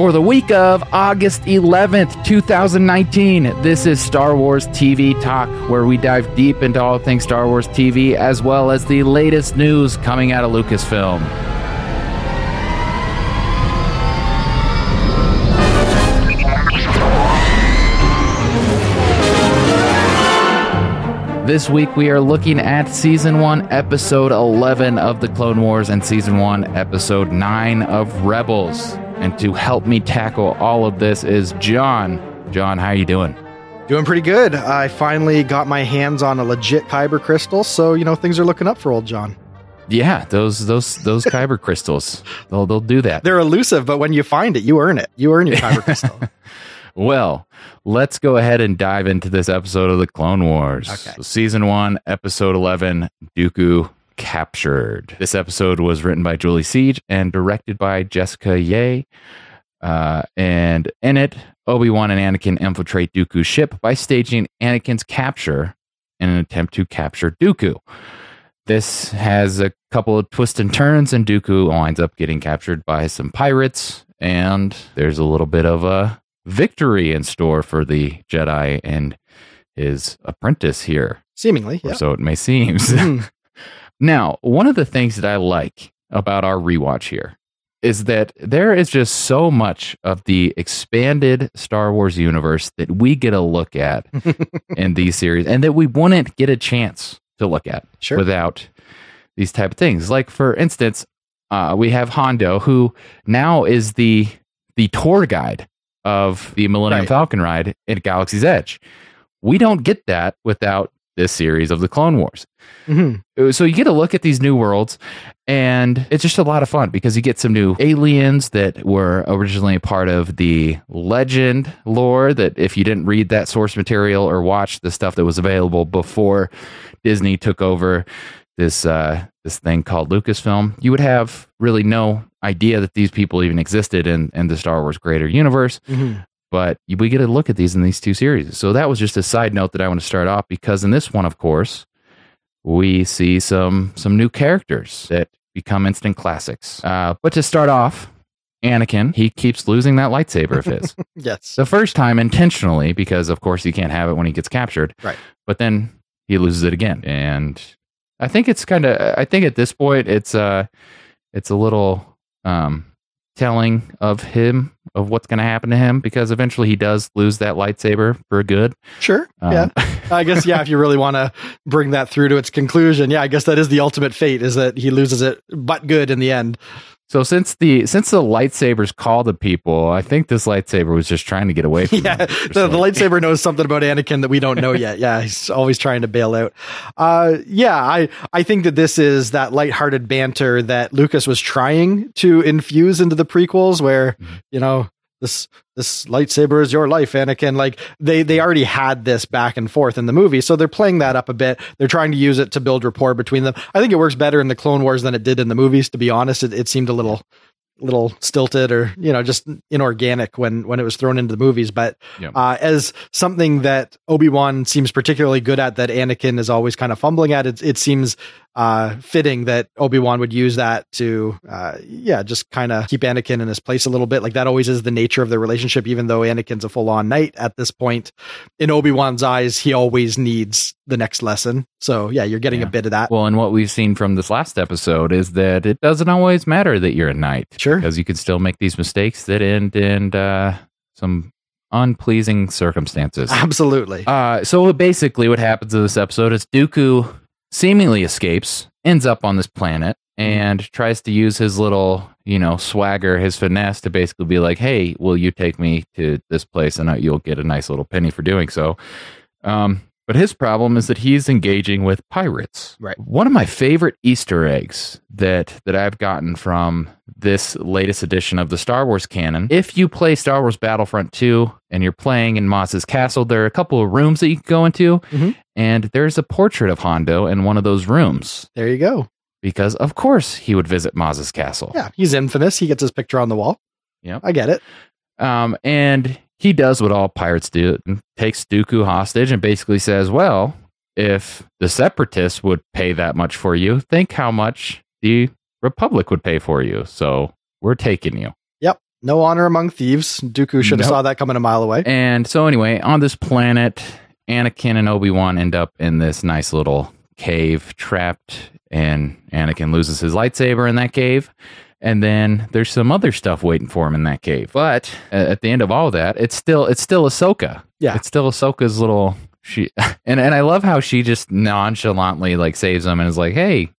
For the week of August 11th, 2019, this is Star Wars TV Talk, where we dive deep into all things Star Wars TV as well as the latest news coming out of Lucasfilm. This week we are looking at season 1 episode 11 of the Clone Wars and season 1 episode 9 of Rebels. And to help me tackle all of this is John. John, how are you doing? Doing pretty good. I finally got my hands on a legit kyber crystal, so you know things are looking up for old John. Yeah, those those those kyber crystals. They'll they'll do that. They're elusive, but when you find it, you earn it. You earn your kyber crystal. Well, let's go ahead and dive into this episode of the Clone Wars. Okay. So season one, episode 11, Dooku captured. This episode was written by Julie Siege and directed by Jessica Ye. Uh, and in it, Obi Wan and Anakin infiltrate Dooku's ship by staging Anakin's capture in an attempt to capture Dooku. This has a couple of twists and turns, and Dooku winds up getting captured by some pirates. And there's a little bit of a victory in store for the Jedi and his apprentice here, Seemingly, or yeah. so it may seem. Now, one of the things that I like about our rewatch here is that there is just so much of the expanded Star Wars universe that we get a look at in these series and that we wouldn't get a chance to look at Sure. without these type of things. Like for instance, uh, we have Hondo who now is the the tour guide of the Millennium Right. Falcon ride at Galaxy's Edge. We don't get that without this series of the Clone Wars. Mhm. Uh, so you get a look at these new worlds and it's just a lot of fun because you get some new aliens that were originally part of the legend lore that if you didn't read that source material or watch the stuff that was available before disney took over this uh this thing called lucasfilm you would have really no idea that these people even existed in in the star wars greater universe Mhm. But we get a look at these in these two series. So that was just a side note that I want to start off because in this one, of course, we see some some new characters that become instant classics. Uh, but to start off, Anakin he keeps losing that lightsaber of his. Yes. the first time intentionally because of course he can't have it when he gets captured. Right. But then he loses it again, and I think it's kind of I think at this point it's uh it's a little um telling of him of what's going to happen to him because eventually he does lose that lightsaber for good. Sure. Um, yeah. I guess yeah. If you really want to bring that through to its conclusion, yeah. I guess that is the ultimate fate: is that he loses it, but good in the end. So since the since the lightsabers call to people, I think this lightsaber was just trying to get away from Yeah, the, the lightsaber knows something about Anakin that we don't know yet. Yeah, he's always trying to bail out. Uh, yeah, I I think that this is that lighthearted banter that Lucas was trying to infuse into the prequels, where Mm-hmm. you know this this lightsaber is your life, Anakin. Like they they already had this back and forth in the movie, so they're playing that up a bit. They're trying to use it to build rapport between them. I think it works better in the Clone Wars than it did in the movies. To be honest, it, it seemed a little little stilted or you know just inorganic when when it was thrown into the movies but Yeah. uh, as something that obi-wan seems particularly good at that anakin is always kind of fumbling at it, it seems uh, fitting that obi-wan would use that to uh, yeah just kind of keep anakin in his place a little bit like that always is the nature of their relationship even though anakin's a full-on knight at this point in obi-wan's eyes he always needs the next lesson so yeah you're getting Yeah. a bit of that Well, and what we've seen from this last episode is that it doesn't always matter that you're a knight. Sure. Because you can still make these mistakes that end in uh, some unpleasing circumstances. absolutely Uh, so basically, what happens in this episode is Dooku seemingly escapes, ends up on this planet, and tries to use his little, you know, swagger, his finesse to basically be like, "Hey, will you take me to this place, and you'll get a nice little penny for doing so." Um, but his problem is that he's engaging with pirates. Right. One of my favorite Easter eggs that that I've gotten from this latest edition of the Star Wars canon. If you play Star Wars Battlefront 2 and you're playing in Maz's castle, there are a couple of rooms that you can go into, Mhm. and there's a portrait of Hondo in one of those rooms there you go because, of course, he would visit Maz's castle. yeah he's infamous he gets his picture on the wall Yeah, i get it Um, and he does what all pirates do and takes Dooku hostage and basically says, Well, if the separatists would pay that much for you, think how much the Republic would pay for you. So we're taking you. Yep. No honor among thieves. Dooku should have Nope. saw that coming a mile away. And so, anyway, on this planet, Anakin and Obi Wan end up in this nice little cave, trapped, and Anakin loses his lightsaber in that cave. And then there's some other stuff waiting for him in that cave. But uh, at the end of all that, it's still it's still Ahsoka. Yeah. it's still Ahsoka's little she. And and I love how she just nonchalantly like saves him and is like, "Hey,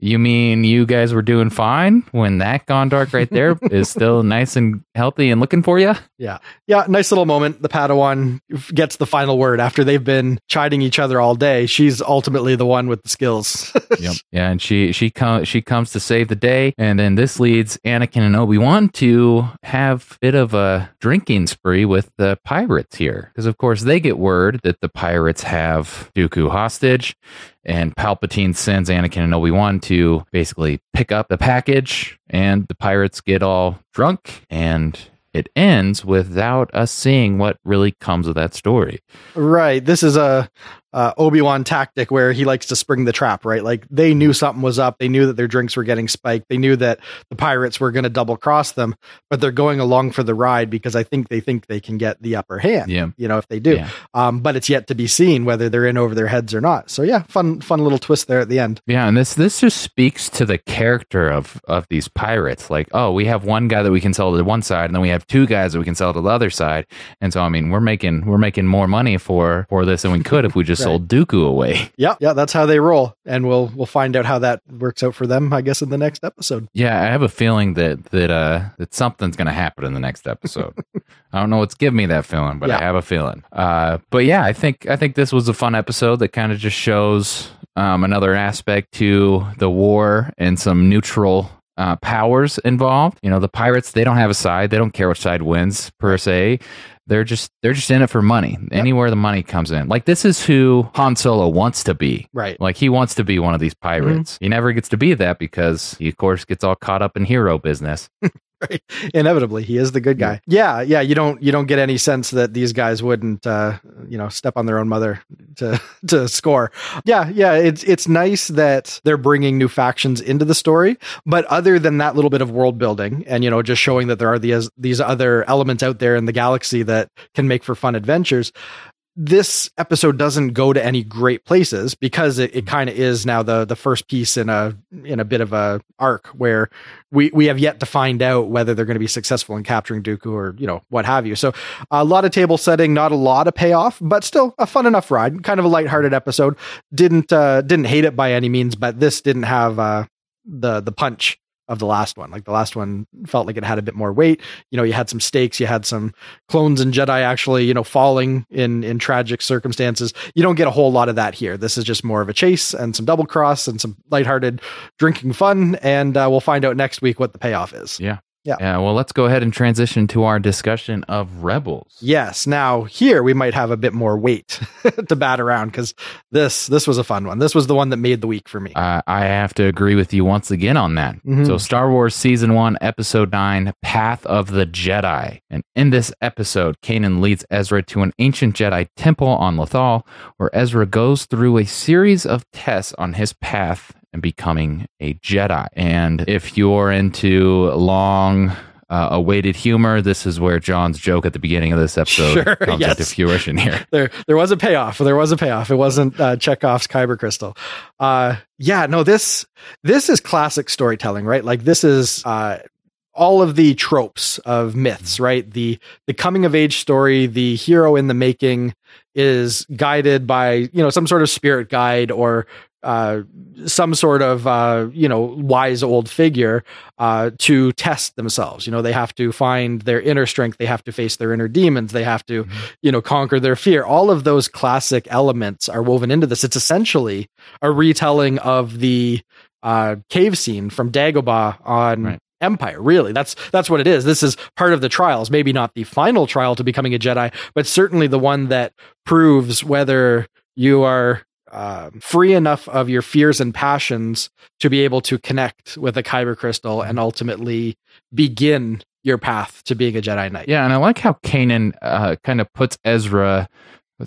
you mean you guys were doing fine when that Gundark right there is still nice and healthy and looking for you?" Yeah, Yeah. nice little moment. The Padawan gets the final word after they've been chiding each other all day. She's ultimately the one with the skills. Yep. Yeah, and she she comes she comes to save the day, and then this leads Anakin and Obi Wan to have a bit of a drinking spree with the pirates here, because of course they get word that the pirates have Dooku hostage, and Palpatine sends Anakin and Obi Wan to basically pick up the package, and the pirates get all drunk and. It ends without us seeing what really comes of that story. right. This is a uh, Obi Wan tactic where he likes to spring the trap. Right. Like they knew something was up. They knew that their drinks were getting spiked. They knew that the pirates were going to double cross them, but they're going along for the ride because I think they think they can get the upper hand. Yeah. You know, if they do. Yeah. Um, but it's yet to be seen whether they're in over their heads or not. So yeah, fun, fun little twist there at the end. Yeah, and this this just speaks to the character of of these pirates. Like, oh, we have one guy that we can sell to one side, and then we have two guys that we can sell to the other side. And so, I mean, we're making we're making more money for for this than we could if we just. Sold Dooku away. Yeah, yeah, that's how they roll, and we'll we'll find out how that works out for them, I guess, in the next episode. Yeah, I have a feeling that that uh that something's gonna happen in the next episode. I don't know what's giving me that feeling, but I have a feeling. Uh, but yeah, I think I think this was a fun episode that kind of just shows um, another aspect to the war and some neutral uh, powers involved. You know, the pirates they don't have a side; they don't care which side wins per se. They're just they're just in it for money. Anywhere the money comes in, like this is who Han Solo wants to be. Right. Like he wants to be one of these pirates. He never gets to be that because he, of course, gets all caught up in hero business. Right. Inevitably, he is the good guy. Yeah, yeah. You don't you don't get any sense that these guys wouldn't uh, you know step on their own mother to to score. Yeah, yeah. It's it's nice that they're bringing new factions into the story, but other than that little bit of world building and you know just showing that there are these these other elements out there in the galaxy that can make for fun adventures. This episode doesn't go to any great places because it, it kind of is now the the first piece in a in a bit of a arc where we we have yet to find out whether they're going to be successful in capturing Dooku or you know what have you. So a lot of table setting, not a lot of payoff, but still a fun enough ride. Kind of a lighthearted episode. Didn't uh, didn't hate it by any means, but this didn't have uh, the the punch of the last one. Like the last one felt like it had a bit more weight. You know, you had some stakes, you had some clones and Jedi actually, you know, falling in in tragic circumstances. You don't get a whole lot of that here. This is just more of a chase and some double cross and some lighthearted drinking fun. And uh, we'll find out next week what the payoff is. Yeah. Yeah. Yeah. Well, let's go ahead and transition to our discussion of Rebels. Yes. Now here we might have a bit more weight to bat around because this this was a fun one. This was the one that made the week for me. Uh, I have to agree with you once again on that. Mhm. So, Star Wars Season 1, Episode 9, Path of the Jedi. And in this episode, Kanan leads Ezra to an ancient Jedi temple on Lothal, where Ezra goes through a series of tests on his path and becoming a Jedi. And if you're into long, uh, awaited humor, this is where John's joke at the beginning of this episode Sure, comes yes. into fruition here. there there was a payoff. There was a payoff. It wasn't uh, Chekhov's Kyber crystal. Uh, yeah, no this this is classic storytelling, right? Like this is uh, all of the tropes of myths, right? The the coming of age story, the hero in the making is guided by you know some sort of spirit guide or uh, some sort of uh, you know wise old figure uh, to test themselves. You know, they have to find their inner strength. They have to face their inner demons. They have to, you know, conquer their fear. All of those classic elements are woven into this. It's essentially a retelling of the uh, cave scene from Dagobah on. Right. Empire, really. That's that's what it is. This is part of the trials. Maybe not the final trial to becoming a Jedi, but certainly the one that proves whether you are um, free enough of your fears and passions to be able to connect with a kyber crystal and ultimately begin your path to being a Jedi Knight. Yeah, and I like how Kanan uh, kind of puts Ezra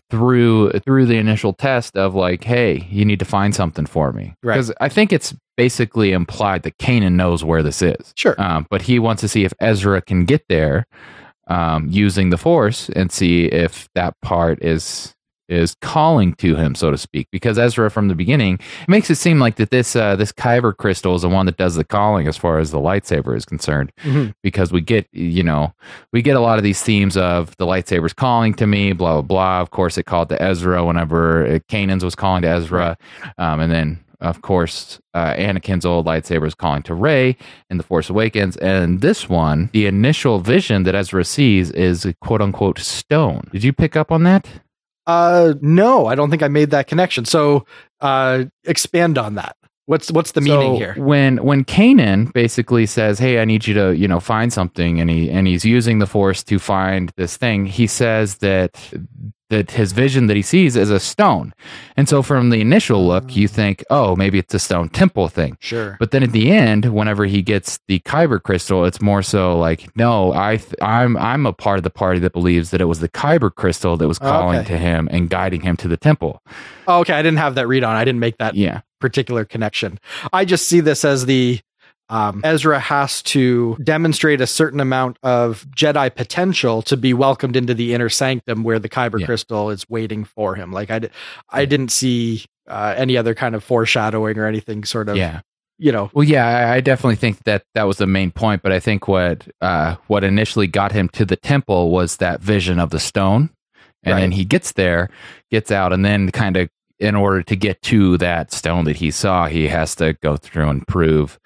through through the initial test of like, hey, you need to find something for me. Right. Because I think it's basically implied that Kanan knows where this is. Sure. Um, but he wants to see if Ezra can get there um, using the Force and see if that part is is calling to him, so to speak. Because Ezra, from the beginning, it makes it seem like that this uh, this Kyber crystal is the one that does the calling as far as the lightsaber is concerned. Mhm. Because we get, you know, we get a lot of these themes of the lightsabers calling to me, blah blah blah. Of course, it called to Ezra whenever uh, Kanan's was calling to Ezra, um, and then. Of course, uh, Anakin's old lightsaber is calling to Rey in The Force Awakens. And this one, the initial vision that Ezra sees is a quote unquote stone. Did you pick up on that? Uh, no, I don't think I made that connection. So, uh, expand on that. What's what's the meaning So here? When when Kanan basically says, "Hey, I need you to you know find something," and he and he's using the Force to find this thing, he says that that his vision that he sees is a stone, and so from the initial look, you mm. think, "Oh, maybe it's a stone temple thing." Sure. But then at the end, whenever he gets the Kyber crystal, it's more so like, no, I, th- I'm, I'm a part of the party that believes that it was the Kyber crystal that was Oh, calling okay. to him and guiding him to the temple. Oh, okay, I didn't have that read on. I didn't make that Yeah, particular connection. I just see this as the um, Ezra has to demonstrate a certain amount of Jedi potential to be welcomed into the inner sanctum where the Kyber Yeah. crystal is waiting for him. Like I, d- I didn't see uh, any other kind of foreshadowing or anything sort of, yeah. you know, Well, yeah, I, definitely think that that was the main point. But I think what, uh, what initially got him to the temple was that vision of the stone, and then he gets there, gets out, and then kind of in order to get to that stone that he saw, he has to go through and prove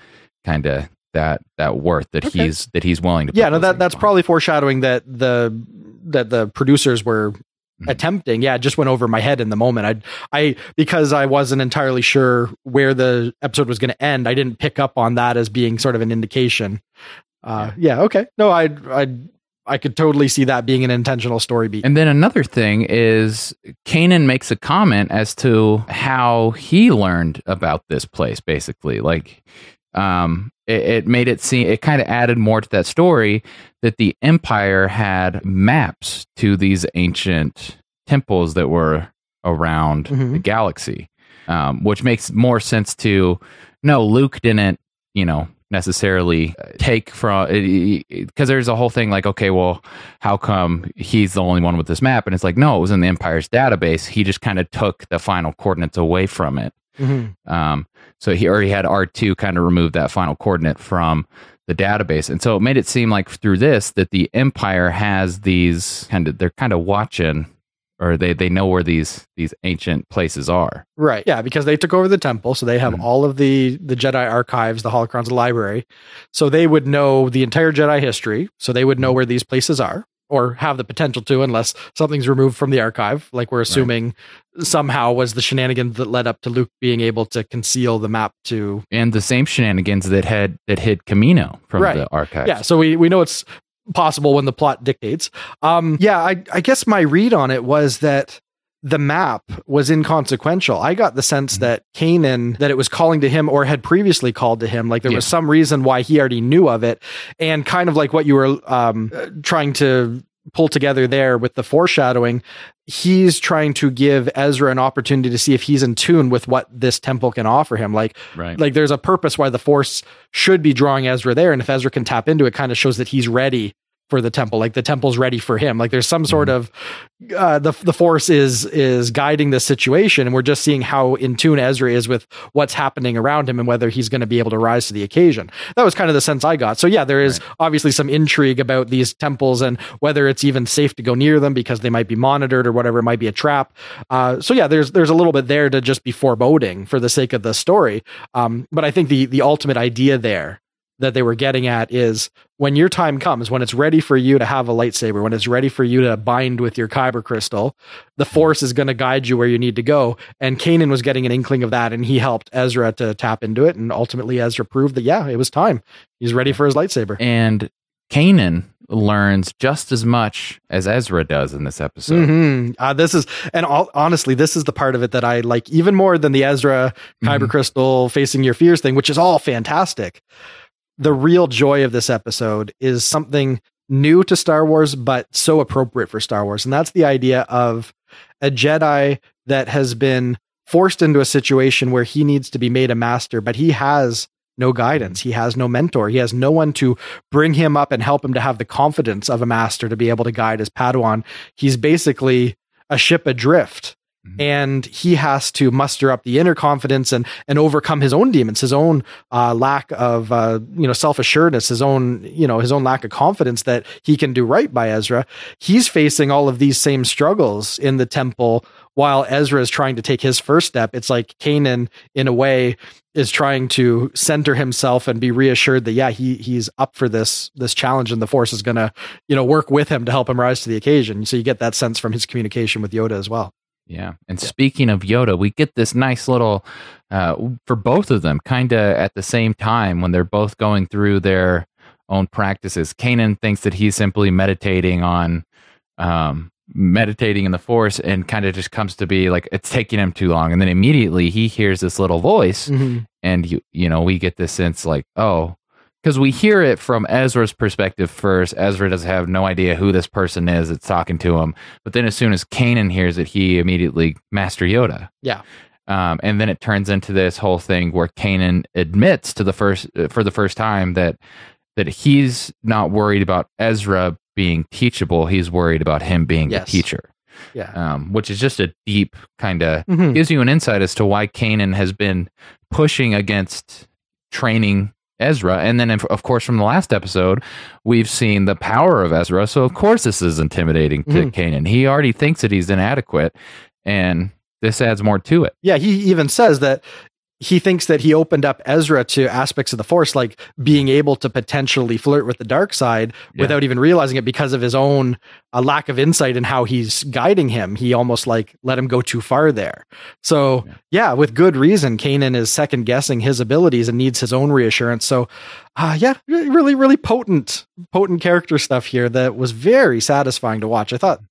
kind of that that worth that Okay. he's that he's willing to. yeah, no, that that's on. probably foreshadowing that the that the producers were Mhm. attempting. Yeah, it just went over my head in the moment. I I because I wasn't entirely sure where the episode was going to end. I didn't pick up on that as being sort of an indication. Uh, yeah. Okay. No, I I I could totally see that being an intentional story beat. And then another thing is Kanan makes a comment as to how he learned about this place, basically. Like, um, it, it made it seem, it kind of added more to that story that the Empire had maps to these ancient temples that were around Mhm. the galaxy, um, which makes more sense to, no, Luke didn't, you know, necessarily take from because there's a whole thing like okay well how come he's the only one with this map? And it's like no it was in the empire's database. He just kind of took the final coordinates away from it Mhm. um, so he already had R2 kind of remove that final coordinate from the database. And so it made it seem like through this that the Empire has these kind of they're kind of watching or they, they know where these these ancient places are. Right. Yeah, because they took over the temple, so they have Mhm. all of the the Jedi archives, the holocrons, library. So they would know the entire Jedi history. So they would know where these places are, or have the potential to, unless something's removed from the archive. Like we're assuming somehow was the shenanigans that led up to Luke being able to conceal the map to. And the same shenanigans that had that hid Camino from Right. the archive Yeah. So we we know it's possible when the plot dictates. Um. Yeah. I I guess my read on it was that the map was inconsequential. I got the sense Mhm. that Kanan, that it was calling to him or had previously called to him. Like there was some reason why he already knew of it. And kind of like what you were um, uh, trying to pull together there with the foreshadowing, he's trying to give Ezra an opportunity to see if he's in tune with what this temple can offer him. Like, Right. like there's a purpose why the force should be drawing Ezra there. And if Ezra can tap into it, kind of shows that he's ready for the temple. Like the temple's ready for him. Like there's some sort of uh, the the force is is guiding the situation, and we're just seeing how in tune Ezra is with what's happening around him and whether he's going to be able to rise to the occasion. That was kind of the sense I got. So yeah, there is obviously some intrigue about these temples and whether it's even safe to go near them because they might be monitored or whatever. It might be a trap. Uh, so yeah, there's there's a little bit there to just be foreboding for the sake of the story. Um, but I think the the ultimate idea there that they were getting at is when your time comes, when it's ready for you to have a lightsaber, when it's ready for you to bind with your kyber crystal, the force is going to guide you where you need to go. And Kanan was getting an inkling of that, and he helped Ezra to tap into it. And ultimately, Ezra proved that yeah, it was time. He's ready for his lightsaber. And Kanan learns just as much as Ezra does in this episode. Mhm. Uh, this is, and all, honestly, this is the part of it that I like even more than the Ezra kyber Mhm. crystal facing your fears thing, which is all fantastic. The real joy of this episode is something new to Star Wars, but so appropriate for Star Wars. And that's the idea of a Jedi that has been forced into a situation where he needs to be made a master, but he has no guidance. He has no mentor. He has no one to bring him up and help him to have the confidence of a master to be able to guide his Padawan. He's basically a ship adrift. Mm-hmm. And he has to muster up the inner confidence and and overcome his own demons, his own uh, lack of uh, you know self assuredness, his own you know his own lack of confidence that he can do right by Ezra. He's facing all of these same struggles in the temple while Ezra is trying to take his first step. It's like Kanan, in a way, is trying to center himself and be reassured that yeah he he's up for this this challenge and the force is going to you know work with him to help him rise to the occasion so you get that sense from his communication with Yoda as well yeah and yeah. speaking of Yoda we get this nice little uh, for both of them kind of at the same time when they're both going through their own practices Kanan thinks that he's simply meditating on um, meditating in the force and kind of just comes to be like it's taking him too long and then immediately he hears this little voice mm-hmm. and you you know we get this sense like oh because we hear it from Ezra's perspective first Ezra does have no idea who this person is that's talking to him but then as soon as Kanan hears it he immediately Master Yoda yeah um, and then it turns into this whole thing where Kanan admits to the first uh, for the first time that that he's not worried about Ezra being teachable. He's worried about him being yes. the teacher. Yeah. Um, which is just a deep kind of mm-hmm. gives you an insight as to why Kanan has been pushing against training Ezra. And then, of course, from the last episode, we've seen the power of Ezra. So, of course, this is intimidating to mm-hmm. Kanan. He already thinks that he's inadequate. And this adds more to it. Yeah, he even says that he thinks that he opened up Ezra to aspects of the Force, like being able to potentially flirt with the dark side yeah. without even realizing it because of his own uh, lack of insight in how he's guiding him. He almost like let him go too far there. So, yeah, yeah with good reason, Kanan is second guessing his abilities and needs his own reassurance. So, uh, yeah, really, really potent, potent character stuff here that was very satisfying to watch. I thought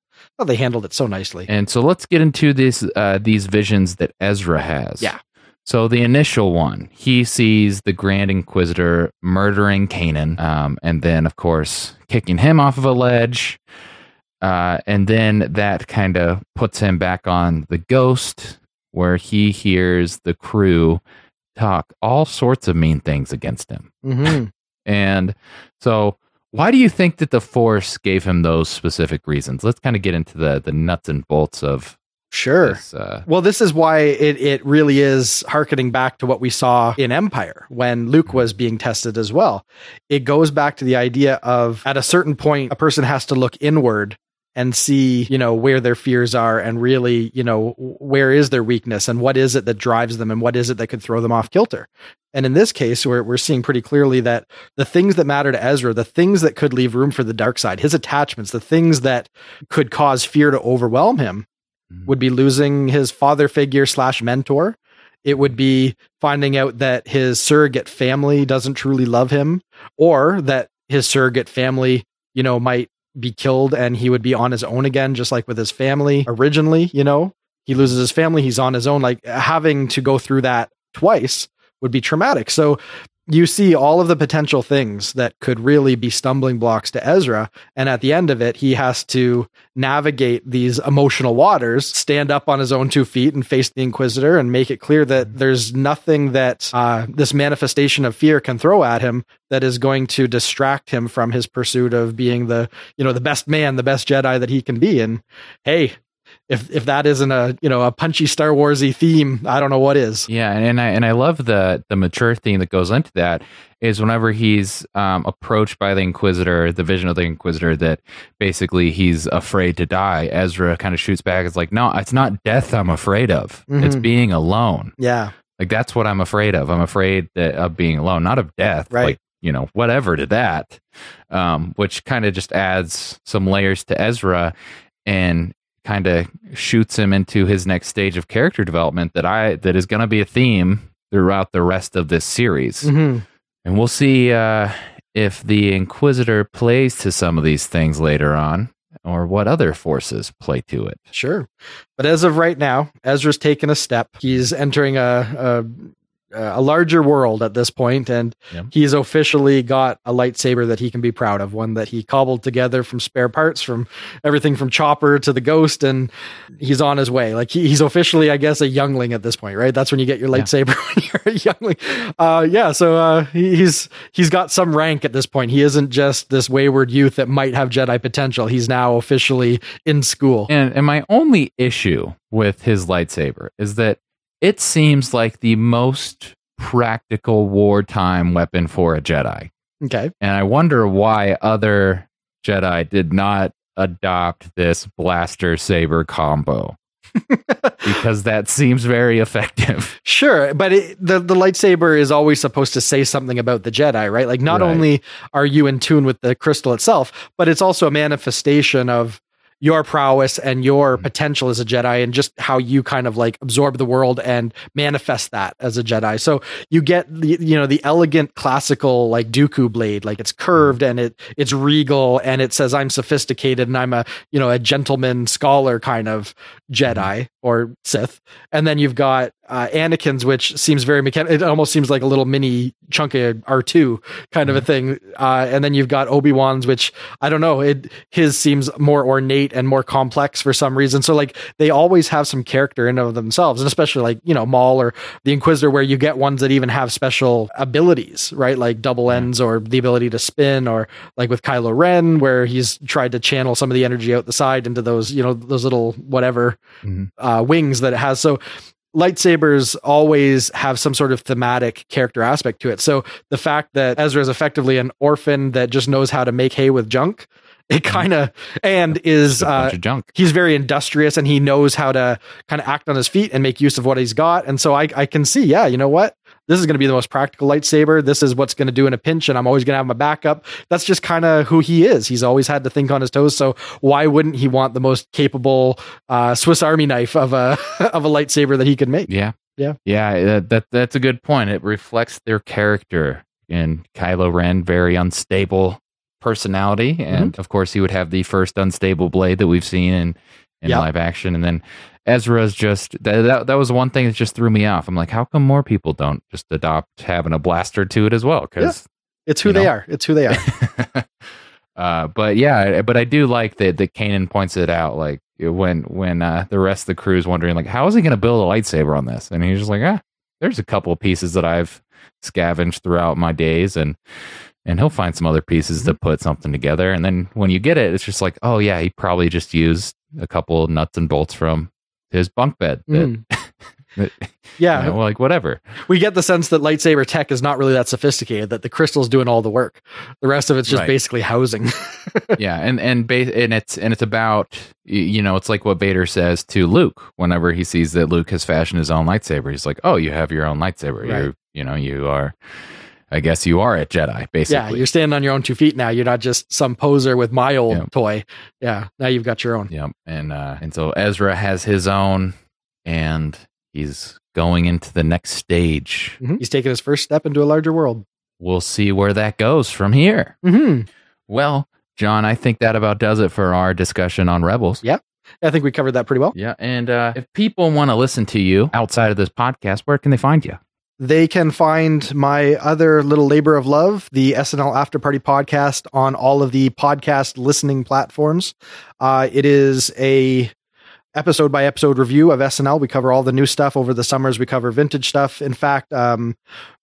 they handled it so nicely. And so let's get into this uh, these visions that Ezra has. Yeah. So the initial one, he sees the Grand Inquisitor murdering Kanan, um, and then, of course, kicking him off of a ledge. Uh, and then that kind of puts him back on the Ghost, where he hears the crew talk all sorts of mean things against him. Mm-hmm. and so, why do you think that the Force gave him those specific reasons? Let's kind of get into the the nuts and bolts of Sure. This, uh, well, this is why it, it really is harkening back to what we saw in Empire when Luke was being tested as well. It goes back to the idea of at a certain point, a person has to look inward and see, you know, where their fears are and really, you know, where is their weakness and what is it that drives them and what is it that could throw them off kilter. And in this case, we're, we're seeing pretty clearly that the things that matter to Ezra, the things that could leave room for the dark side, his attachments, the things that could cause fear to overwhelm him, mm-hmm. would be losing his father figure slash mentor. It would be finding out that his surrogate family doesn't truly love him, or that his surrogate family, you know, might be killed and he would be on his own again, just like with his family originally, you know. He loses his family, he's on his own. Like having to go through that twice would be traumatic. So you see all of the potential things that could really be stumbling blocks to Ezra. And at the end of it, he has to navigate these emotional waters, stand up on his own two feet and face the Inquisitor and make it clear that there's nothing that uh, this manifestation of fear can throw at him that is going to distract him from his pursuit of being the, you know, the best man, the best Jedi that he can be. And hey, if if that isn't a you know a punchy Star Warsy theme, I don't know what is. Yeah, and I and I love the the mature theme that goes into that is whenever he's um, approached by the Inquisitor, the vision of the Inquisitor that basically he's afraid to die. Ezra kind of shoots back. It's like, no, it's not death I'm afraid of. Mm-hmm. It's being alone. Yeah, like that's what I'm afraid of. I'm afraid that, of being alone, not of death. Right. Like you know whatever to that, um, which kind of just adds some layers to Ezra and kind of shoots him into his next stage of character development that I that is going to be a theme throughout the rest of this series. Mm-hmm. And we'll see uh, if the Inquisitor plays to some of these things later on or what other forces play to it. Sure. But as of right now, Ezra's taken a step. He's entering a, a uh, a larger world at this point, and Yep. he's officially got a lightsaber that he can be proud of. One that he cobbled together from spare parts, from everything from Chopper to the Ghost, and he's on his way. Like he, he's officially, I guess, a youngling at this point, right? That's when you get your Yeah. lightsaber when you're a youngling. Uh, yeah, so uh, he, he's he's got some rank at this point. He isn't just this wayward youth that might have Jedi potential. He's now officially in school. And and my only issue with his lightsaber is that it seems like the most practical wartime weapon for a Jedi. Okay. And I wonder why other Jedi did not adopt this blaster saber combo. because that seems very effective. Sure, but it, the the lightsaber is always supposed to say something about the Jedi, right? Like not Right. only are you in tune with the crystal itself, but it's also a manifestation of your prowess and your Mhm. potential as a Jedi and just how you kind of like absorb the world and manifest that as a Jedi. So you get the you know the elegant classical like Dooku blade, like it's curved and it it's regal and it says I'm sophisticated and I'm a you know a gentleman scholar kind of Jedi or Sith. And then you've got uh, Anakin's, which seems very mechanical. It almost seems like a little mini chunk of R2 kind of a thing. Uh, and then you've got Obi-Wan's, which I don't know, it, his seems more ornate and more complex for some reason. So like they always have some character in of themselves. And especially like, you know, Maul or the Inquisitor, where you get ones that even have special abilities, right? Like double ends or the ability to spin or like with Kylo Ren, where he's tried to channel some of the energy out the side into those, you know, those little whatever Mhm. uh, wings that it has. So lightsabers always have some sort of thematic character aspect to it. So the fact that Ezra is effectively an orphan that just knows how to make hay with junk, it kind of and is uh, junk. he's very industrious and he knows how to kind of act on his feet and make use of what he's got. And so I, I can see, yeah, you know what? This is going to be the most practical lightsaber. This is what's going to do in a pinch, and I'm always going to have my backup. That's just kind of who he is. He's always had to think on his toes. So why wouldn't he want the most capable uh, Swiss Army knife of a of a lightsaber that he could make? Yeah. Yeah. Yeah. uh, That that's a good point. It reflects their character. And Kylo Ren, very unstable personality, Mm-hmm. and of course he would have the first unstable blade that we've seen in in Yep. live action. And then Ezra's just that, that that was one thing that just threw me off. I'm like, how come more people don't just adopt having a blaster to it as well? Because It's who they know? are. It's who they are. uh, but yeah, but I do like that that Kanan points it out. Like when when uh, the rest of the crew is wondering, like, how is he going to build a lightsaber on this? And he's just like, ah, there's a couple of pieces that I've scavenged throughout my days, and and he'll find some other pieces to put something together. And then when you get it, it's just like, oh yeah, he probably just used a couple of nuts and bolts from his bunk bed. That, Mm. that- Yeah, you know, like whatever. we get the sense that lightsaber tech is not really that sophisticated. That the crystal's doing all the work. The rest of it's just Right. basically housing. yeah, and and ba- and it's and it's about you know it's like what Vader says to Luke whenever he sees that Luke has fashioned his own lightsaber. He's like, "Oh, you have your own lightsaber. Right. You you know you are, I guess you are a Jedi basically. yeah, basically." you're standing on your own two feet now. You're not just some poser with my old Yeah. toy. Yeah, now you've got your own. Yep, and uh, and so Ezra has his own, and he's going into the next stage. Mhm. He's taking his first step into a larger world. We'll see where that goes from here. hmm Well, John, I think that about does it for our discussion on Rebels. Yeah. I think we covered that pretty well. Yeah, and uh, if people want to listen to you outside of this podcast, where can they find you? They can find my other little labor of love, the SNL After Party podcast, on all of the podcast listening platforms. Uh, it is a episode by episode review of SNL. We cover all the new stuff over the summers. We cover vintage stuff. In fact, um,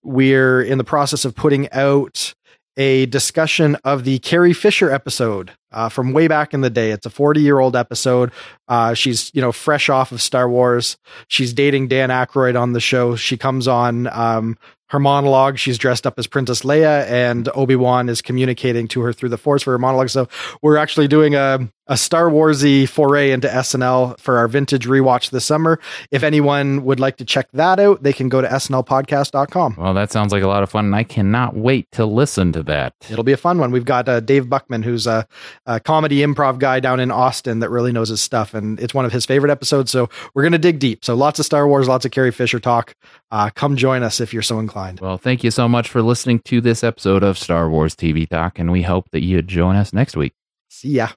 we're in the process of putting out a discussion of the Carrie Fisher episode uh, from way back in the day. It's a 40 year old episode. Uh, she's, you know, fresh off of Star Wars. She's dating Dan Aykroyd on the show. She comes on um, her monologue. She's dressed up as Princess Leia, and Obi Wan is communicating to her through the Force for her monologue. So we're actually doing a, a Star Warsy foray into SNL for our vintage rewatch this summer. If anyone would like to check that out, they can go to snlpodcast.com. Well, that sounds like a lot of fun, and I cannot wait to listen to that. It'll be a fun one. We've got uh, Dave Buckman, who's a, a comedy improv guy down in Austin that really knows his stuff, and it's one of his favorite episodes. So we're going to dig deep. So lots of Star Wars, lots of Carrie Fisher talk. Uh, come join us if you're so inclined. Well, thank you so much for listening to this episode of Star Wars TV Talk, and we hope that you join us next week. See ya.